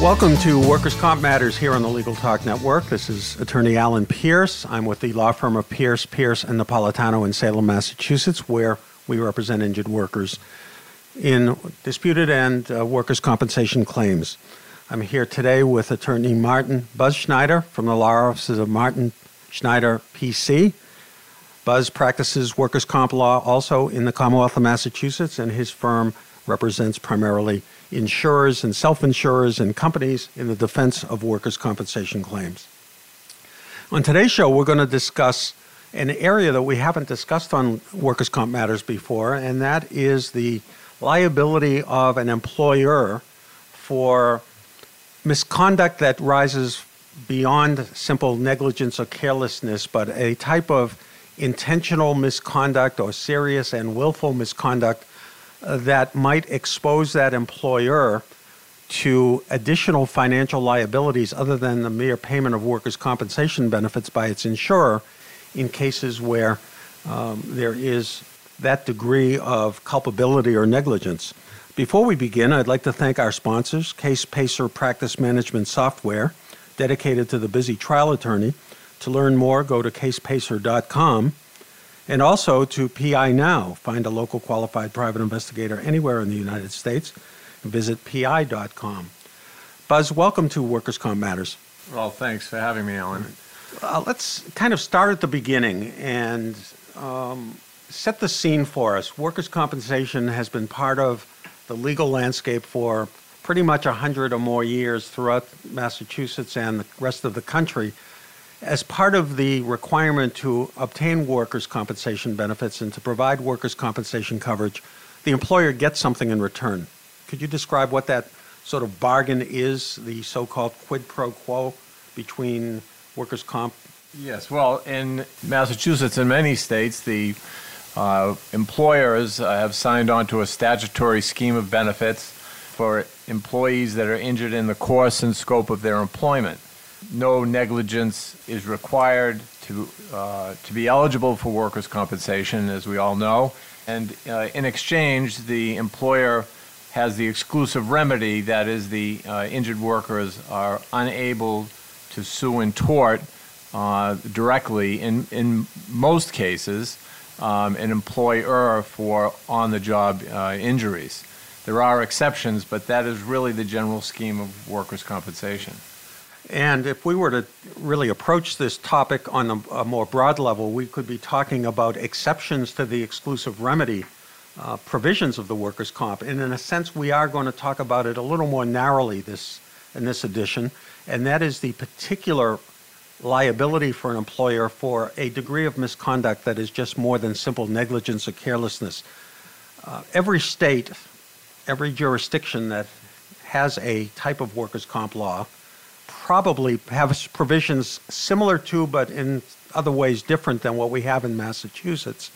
Welcome to Workers' Comp Matters here on the Legal Talk Network. This is attorney Alan Pierce. I'm with the law firm of Pierce, Pierce, and Napolitano in Salem, Massachusetts, where we represent injured workers in disputed and uh, workers' compensation claims. I'm here today with attorney Martin Buzz Schneider from the law offices of Martin Schneider PC. Buzz practices workers' comp law also in the Commonwealth of Massachusetts, and his firm represents primarily insurers and self insurers and companies in the defense of workers' compensation claims. On today's show, we're going to discuss an area that we haven't discussed on workers' comp matters before, and that is the liability of an employer for misconduct that rises beyond simple negligence or carelessness, but a type of intentional misconduct or serious and willful misconduct that might expose that employer to additional financial liabilities other than the mere payment of workers' compensation benefits by its insurer in cases where um, there is that degree of culpability or negligence. Before we begin, I'd like to thank our sponsors, CasePacer Practice Management Software, dedicated to the busy trial attorney. To learn more, go to casepacer.com and also to PI Now. Find a local qualified private investigator anywhere in the United States and visit PI.com. Buzz, welcome to Workers' Comp Matters. Well, thanks for having me, Alan. Uh, let's kind of start at the beginning and um, set the scene for us. Workers' compensation has been part of the legal landscape for pretty much 100 or more years throughout Massachusetts and the rest of the country as part of the requirement to obtain workers' compensation benefits and to provide workers' compensation coverage, the employer gets something in return. Could you describe what that sort of bargain is, the so called quid pro quo between workers' comp? Yes, well, in Massachusetts and many states, the uh, employers uh, have signed on to a statutory scheme of benefits for employees that are injured in the course and scope of their employment no negligence is required to, uh, to be eligible for workers' compensation, as we all know. And uh, in exchange, the employer has the exclusive remedy that is, the uh, injured workers are unable to sue in tort uh, directly, in, in most cases, um, an employer for on the job uh, injuries. There are exceptions, but that is really the general scheme of workers' compensation. And if we were to really approach this topic on a, a more broad level, we could be talking about exceptions to the exclusive remedy uh, provisions of the workers' comp. And in a sense, we are going to talk about it a little more narrowly this in this edition, and that is the particular liability for an employer for a degree of misconduct that is just more than simple negligence or carelessness. Uh, every state, every jurisdiction that has a type of workers' comp law probably have provisions similar to, but in other ways different than what we have in Massachusetts.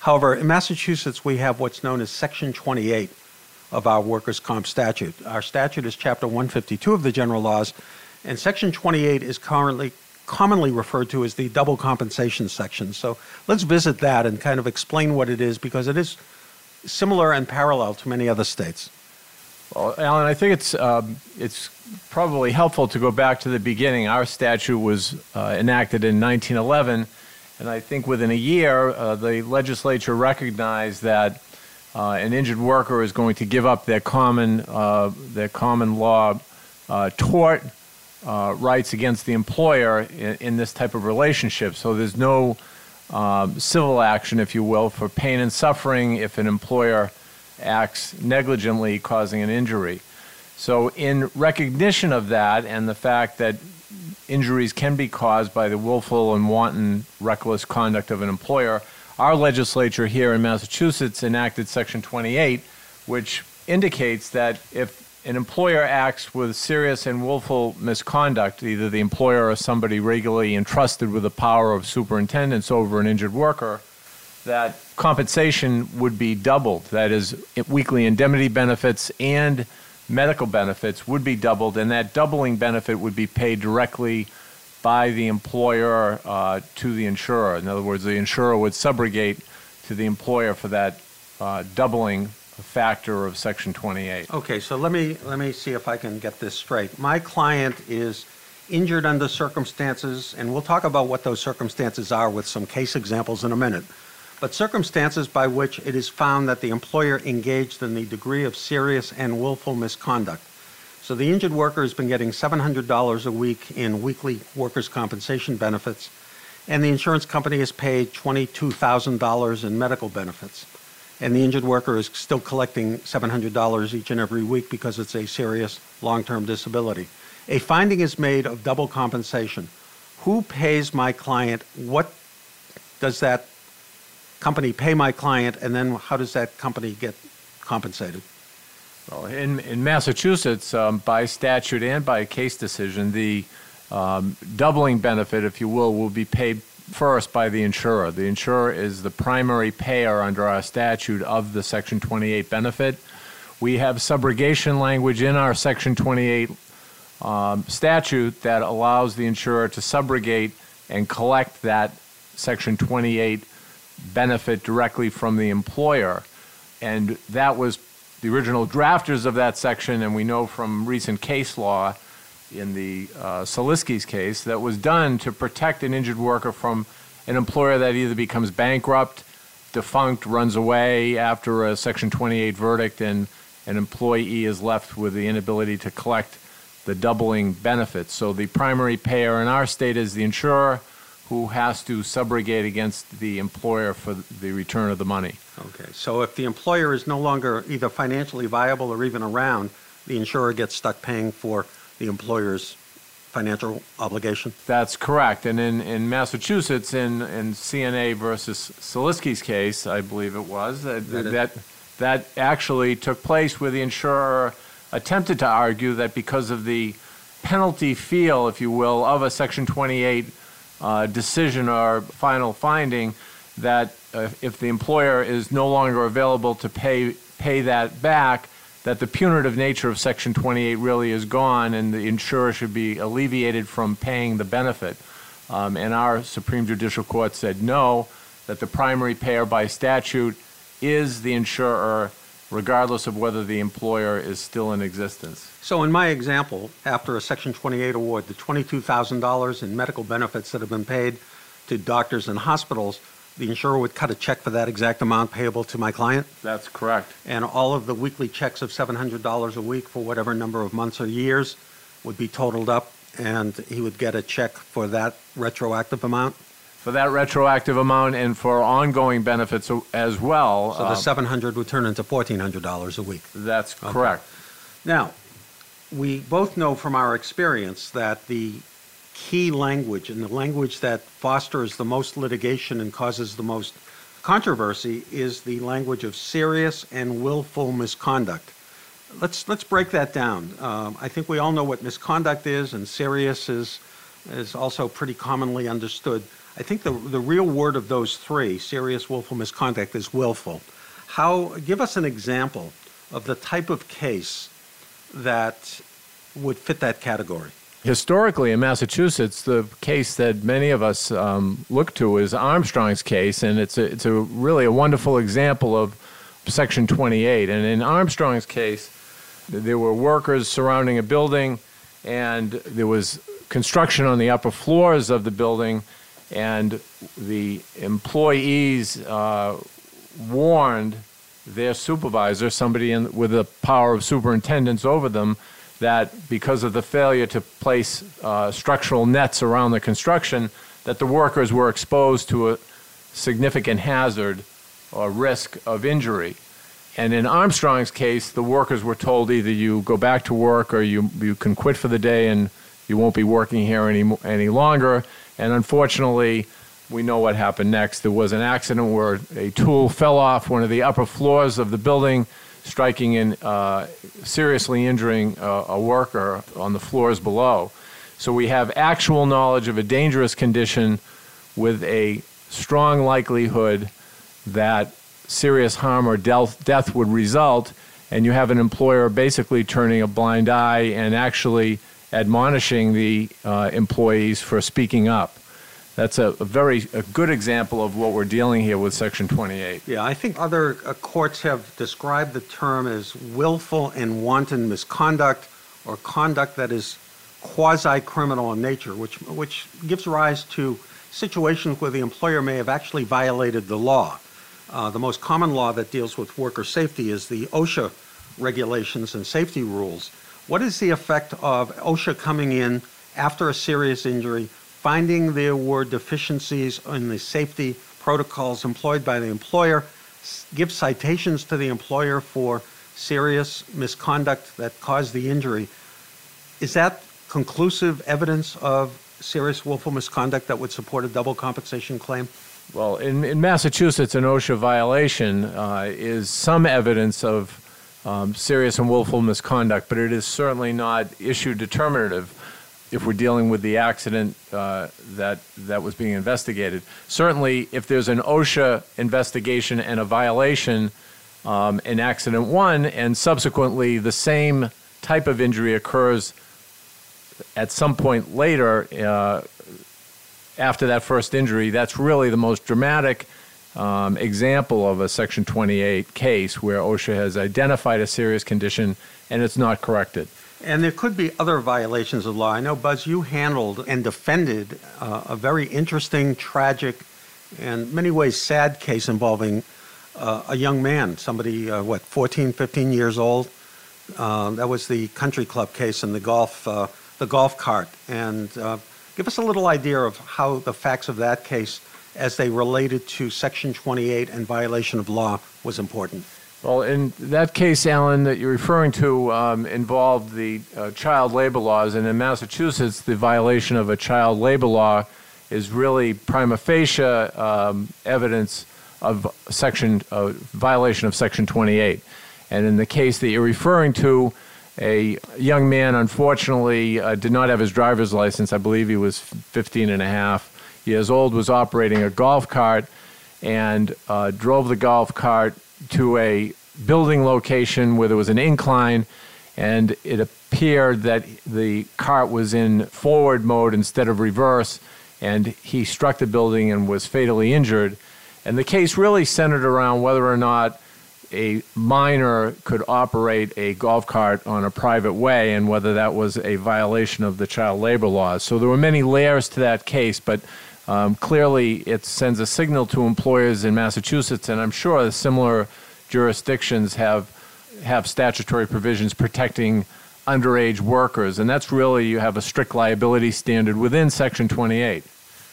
However, in Massachusetts, we have what's known as Section 28 of our workers' comp statute. Our statute is Chapter 152 of the general laws, and Section 28 is currently commonly referred to as the double compensation section. So let's visit that and kind of explain what it is because it is similar and parallel to many other states. Well, Alan, I think it's um, it's probably helpful to go back to the beginning. Our statute was uh, enacted in 1911, and I think within a year, uh, the legislature recognized that uh, an injured worker is going to give up their common uh, their common law uh, tort uh, rights against the employer in, in, this type of relationship. So there's no um, civil action, if you will, for pain and suffering if an employer acts negligently causing an injury. So, in recognition of that and the fact that injuries can be caused by the willful and wanton reckless conduct of an employer, our legislature here in Massachusetts enacted Section 28, which indicates that if an employer acts with serious and willful misconduct, either the employer or somebody regularly entrusted with the power of superintendence over an injured worker, that compensation would be doubled. That is, weekly indemnity benefits and medical benefits would be doubled, and that doubling benefit would be paid directly by the employer uh, to the insurer. In other words, the insurer would subrogate to the employer for that uh, doubling factor of Section 28. Okay, so let me let me see if I can get this straight. My client is injured under circumstances, and we'll talk about what those circumstances are with some case examples in a minute. But circumstances by which it is found that the employer engaged in the degree of serious and willful misconduct. So the injured worker has been getting $700 a week in weekly workers' compensation benefits, and the insurance company has paid $22,000 in medical benefits. And the injured worker is still collecting $700 each and every week because it's a serious long term disability. A finding is made of double compensation. Who pays my client? What does that company pay my client? And then how does that company get compensated? Well, in, in Massachusetts, um, by statute and by case decision, the um, doubling benefit, if you will, will be paid first by the insurer. The insurer is the primary payer under our statute of the Section 28 benefit. We have subrogation language in our Section 28 um, statute that allows the insurer to subrogate and collect that Section 28 benefit directly from the employer. And that was the original drafters of that section, and we know from recent case law in the uh, case that was done to protect an injured worker from an employer that either becomes bankrupt, defunct, runs away after a Section 28 verdict, and an employee is left with the inability to collect the doubling benefits. So the primary payer in our state is the insurer who has to subrogate against the employer for the return of the money. Okay, so if the employer is no longer either financially viable or even around, the insurer gets stuck paying for the employer's financial obligation? That's correct. And in, in Massachusetts, in, in CNA versus Saliski's case, I believe it was, that, that, that, that actually took place where the insurer attempted to argue that because of the penalty feel, if you will, of a Section 28 uh, decision or final finding, that uh, if the employer is no longer available to pay, pay that back, that the punitive nature of Section 28 really is gone and the insurer should be alleviated from paying the benefit. Um, and our Supreme Judicial Court said no, that the primary payer by statute is the insurer, regardless of whether the employer is still in existence. So, in my example, after a Section 28 award, the $22,000 in medical benefits that have been paid to doctors and hospitals the insurer would cut a check for that exact amount payable to my client. That's correct. And all of the weekly checks of $700 a week for whatever number of months or years would be totaled up, and he would get a check for that retroactive amount. For that retroactive amount and for ongoing benefits as well. So the 700 would turn into $1,400 a week. That's okay. correct. Now, we both know from our experience that the key language and the language that fosters the most litigation and causes the most controversy is the language of serious and willful misconduct. Let's let's break that down. Um, I think we all know what misconduct is, and serious is is also pretty commonly understood. I think the the real word of those three, serious, willful, misconduct, is willful. How? Give us an example of the type of case that would fit that category historically in Massachusetts, the case that many of us um, look to is Armstrong's case, and it's a, it's a really a wonderful example of Section 28. And in Armstrong's case, there were workers surrounding a building, and there was construction on the upper floors of the building, and the employees uh, warned their supervisor, somebody in, with the power of superintendence over them, that because of the failure to place uh, structural nets around the construction, that the workers were exposed to a significant hazard or risk of injury. And in Armstrong's case, the workers were told either you go back to work or you, you can quit for the day and you won't be working here any, any longer. And unfortunately, we know what happened next. There was an accident where a tool fell off one of the upper floors of the building striking and uh, seriously injuring a, a worker on the floors below. So we have actual knowledge of a dangerous condition with a strong likelihood that serious harm or death would result, and you have an employer basically turning a blind eye and actually admonishing the uh, employees for speaking up. That's a, a, very a good example of what we're dealing here with Section 28. Yeah, I think other uh, courts have described the term as willful and wanton misconduct or conduct that is quasi-criminal in nature, which which gives rise to situations where the employer may have actually violated the law. Uh, the most common law that deals with worker safety is the OSHA regulations and safety rules. What is the effect of OSHA coming in after a serious injury, finding there were deficiencies in the safety protocols employed by the employer, give citations to the employer for serious misconduct that caused the injury? Is that conclusive evidence of serious willful misconduct that would support a double compensation claim? Well, in, in Massachusetts, an OSHA violation uh, is some evidence of um, serious and willful misconduct, but it is certainly not issue determinative if we're dealing with the accident uh, that that was being investigated. Certainly, if there's an OSHA investigation and a violation um, in accident one, and subsequently the same type of injury occurs at some point later uh, after that first injury, that's really the most dramatic um, example of a Section 28 case where OSHA has identified a serious condition and it's not corrected. And there could be other violations of law. I know, Buzz, you handled and defended uh, a very interesting, tragic, and many ways sad case involving uh, a young man, somebody, uh, what, 14, 15 years old. Uh, that was the country club case in the golf, uh, the golf cart. And uh, Give us a little idea of how the facts of that case, as they related to Section 28 and violation of law, was important. Well, in that case, Alan, that you're referring to um, involved the uh, child labor laws, and in Massachusetts, the violation of a child labor law is really prima facie um, evidence of section uh, violation of Section 28. And in the case that you're referring to, a young man, unfortunately, uh, did not have his driver's license. I believe he was 15 and a half years old, was operating a golf cart and uh, drove the golf cart to a building location where there was an incline, and it appeared that the cart was in forward mode instead of reverse, and he struck the building and was fatally injured. And the case really centered around whether or not a minor could operate a golf cart on a private way and whether that was a violation of the child labor laws. So there were many layers to that case, but um, clearly it sends a signal to employers in Massachusetts, and I'm sure similar jurisdictions have have statutory provisions protecting underage workers, and that's really you have a strict liability standard within Section 28.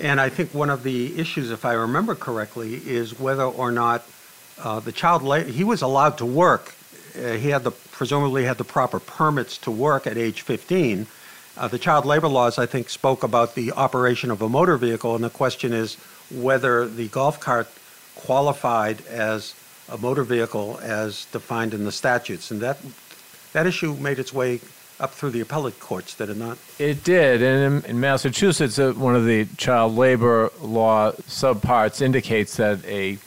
And I think one of the issues, if I remember correctly, is whether or not uh, the child he was allowed to work. Uh, he had the presumably had the proper permits to work at age 15. Uh, the child labor laws, I think, spoke about the operation of a motor vehicle, and the question is whether the golf cart qualified as a motor vehicle as defined in the statutes, and that that issue made its way up through the appellate courts, did it not? It did, and in, in Massachusetts, uh, one of the child labor law subparts indicates that a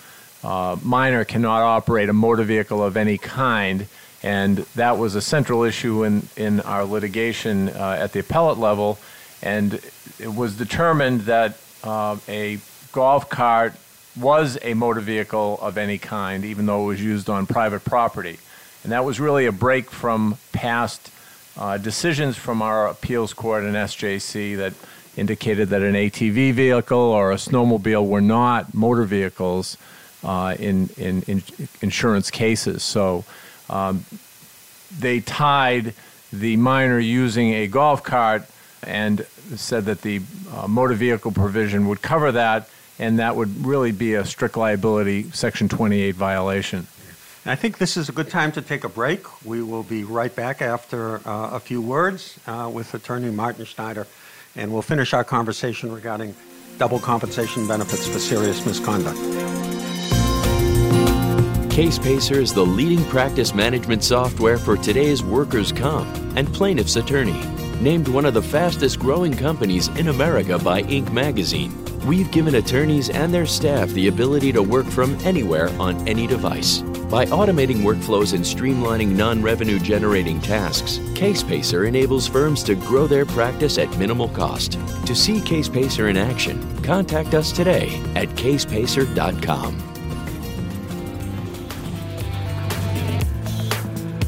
uh, minor cannot operate a motor vehicle of any kind. And that was a central issue in, in our litigation uh, at the appellate level. And it was determined that uh, a golf cart was a motor vehicle of any kind, even though it was used on private property. And that was really a break from past uh, decisions from our appeals court and SJC that indicated that an ATV vehicle or a snowmobile were not motor vehicles uh, in, in, in, insurance cases. So um, they tied the minor using a golf cart and said that the uh, motor vehicle provision would cover that, and that would really be a strict liability Section 28 violation. I think this is a good time to take a break. We will be right back after uh, a few words uh, with attorney Martin Schneider, and we'll finish our conversation regarding double compensation benefits for serious misconduct. CasePacer is the leading practice management software for today's workers' comp and plaintiff's attorney. Named one of the fastest growing companies in America by Inc. magazine, we've given attorneys and their staff the ability to work from anywhere on any device. By automating workflows and streamlining non revenue generating tasks, CasePacer enables firms to grow their practice at minimal cost. To see CasePacer in action, contact us today at casepacer.com.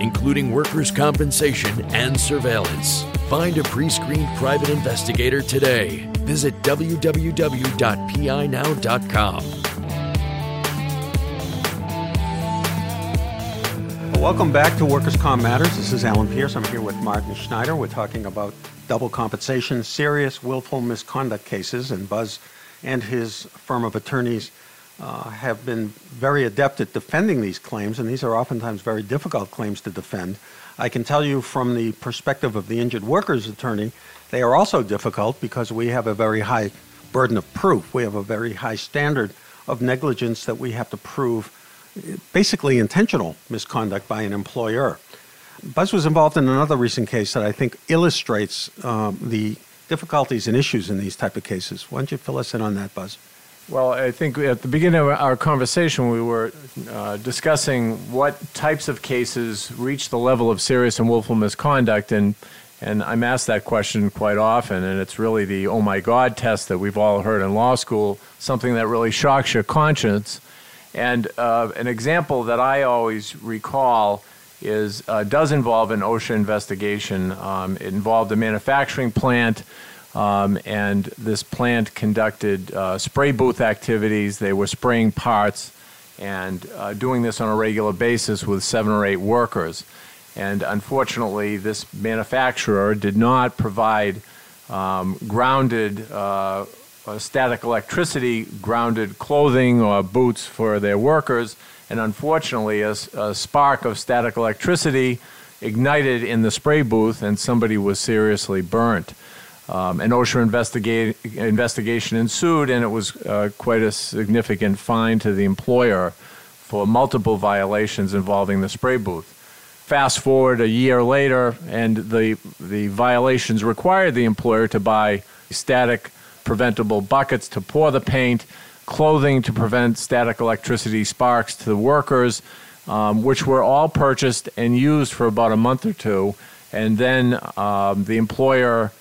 including workers' compensation and surveillance. Find a pre screened private investigator today. Visit www.pinow.com. Welcome back to Workers' Comp Matters. This is Alan Pierce. I'm here with Martin Schneider. We're talking about double compensation, serious willful misconduct cases, and Buzz and his firm of attorneys uh, have been very adept at defending these claims, and these are oftentimes very difficult claims to defend. I can tell you from the perspective of the injured workers attorney, they are also difficult because we have a very high burden of proof. We have a very high standard of negligence that we have to prove basically intentional misconduct by an employer. Buzz was involved in another recent case that I think illustrates um, the difficulties and issues in these type of cases. Why don't you fill us in on that, Buzz? Well, I think at the beginning of our conversation, we were uh, discussing what types of cases reach the level of serious and willful misconduct, and and I'm asked that question quite often, and it's really the oh my God test that we've all heard in law school, something that really shocks your conscience. And uh, an example that I always recall is uh, does involve an OSHA investigation. Um, it involved a manufacturing plant um, and this plant conducted uh, spray booth activities. They were spraying parts and uh, doing this on a regular basis with seven or eight workers. And unfortunately, this manufacturer did not provide um, grounded, uh, static electricity, grounded clothing or boots for their workers. And unfortunately, a, a spark of static electricity ignited in the spray booth, and somebody was seriously burnt. Um, an OSHA investigation ensued, and it was uh, quite a significant fine to the employer for multiple violations involving the spray booth. Fast forward a year later, and the, the violations required the employer to buy static preventable buckets to pour the paint, clothing to prevent static electricity sparks to the workers, um, which were all purchased and used for about a month or two. And then um, the employer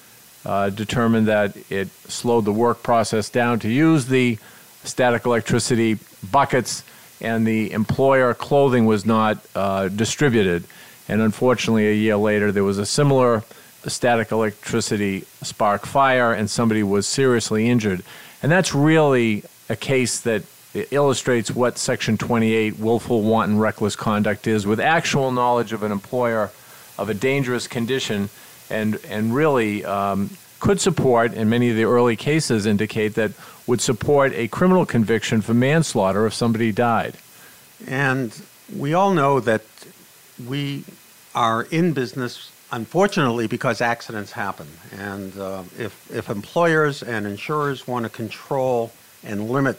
uh, determined that it slowed the work process down to use the static electricity buckets, and the employer clothing was not uh, distributed. And unfortunately, a year later, there was a similar static electricity spark fire, and somebody was seriously injured. And that's really a case that illustrates what Section 28 willful, wanton, reckless conduct is with actual knowledge of an employer of a dangerous condition and and really um, could support, and many of the early cases indicate that would support a criminal conviction for manslaughter if somebody died. And we all know that we are in business, unfortunately, because accidents happen. And uh, if, if employers and insurers want to control and limit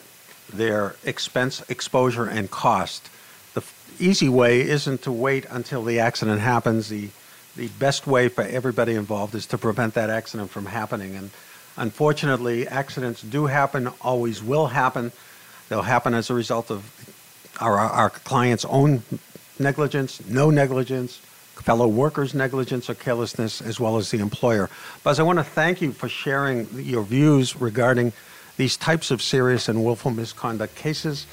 their expense, exposure, and cost, the easy way isn't to wait until the accident happens. The the best way for everybody involved is to prevent that accident from happening. And unfortunately, accidents do happen, always will happen. They'll happen as a result of our, our client's own negligence, no negligence, fellow workers' negligence or carelessness, as well as the employer. Buzz, I want to thank you for sharing your views regarding these types of serious and willful misconduct cases.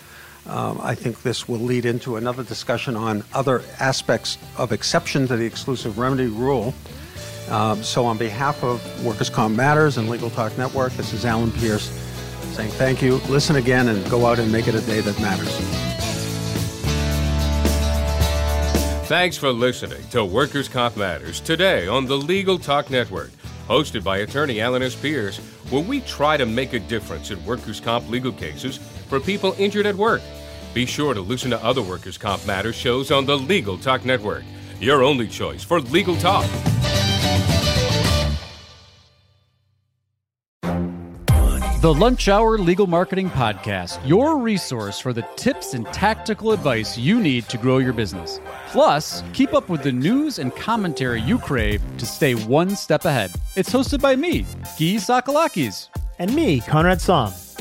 Um, I think this will lead into another discussion on other aspects of exception to the exclusive remedy rule. Um, so, on behalf of Workers' Comp Matters and Legal Talk Network, this is Alan Pierce saying thank you. Listen again and go out and make it a day that matters. Thanks for listening to Workers' Comp Matters today on the Legal Talk Network, hosted by attorney Alan S. Pierce, where we try to make a difference in workers' comp legal cases for people injured at work. Be sure to listen to other Workers' Comp Matters shows on the Legal Talk Network, your only choice for legal talk. The Lunch Hour Legal Marketing Podcast, your resource for the tips and tactical advice you need to grow your business. Plus, keep up with the news and commentary you crave to stay one step ahead. It's hosted by me, Gyi Tsakalakis. And me, Conrad Saam.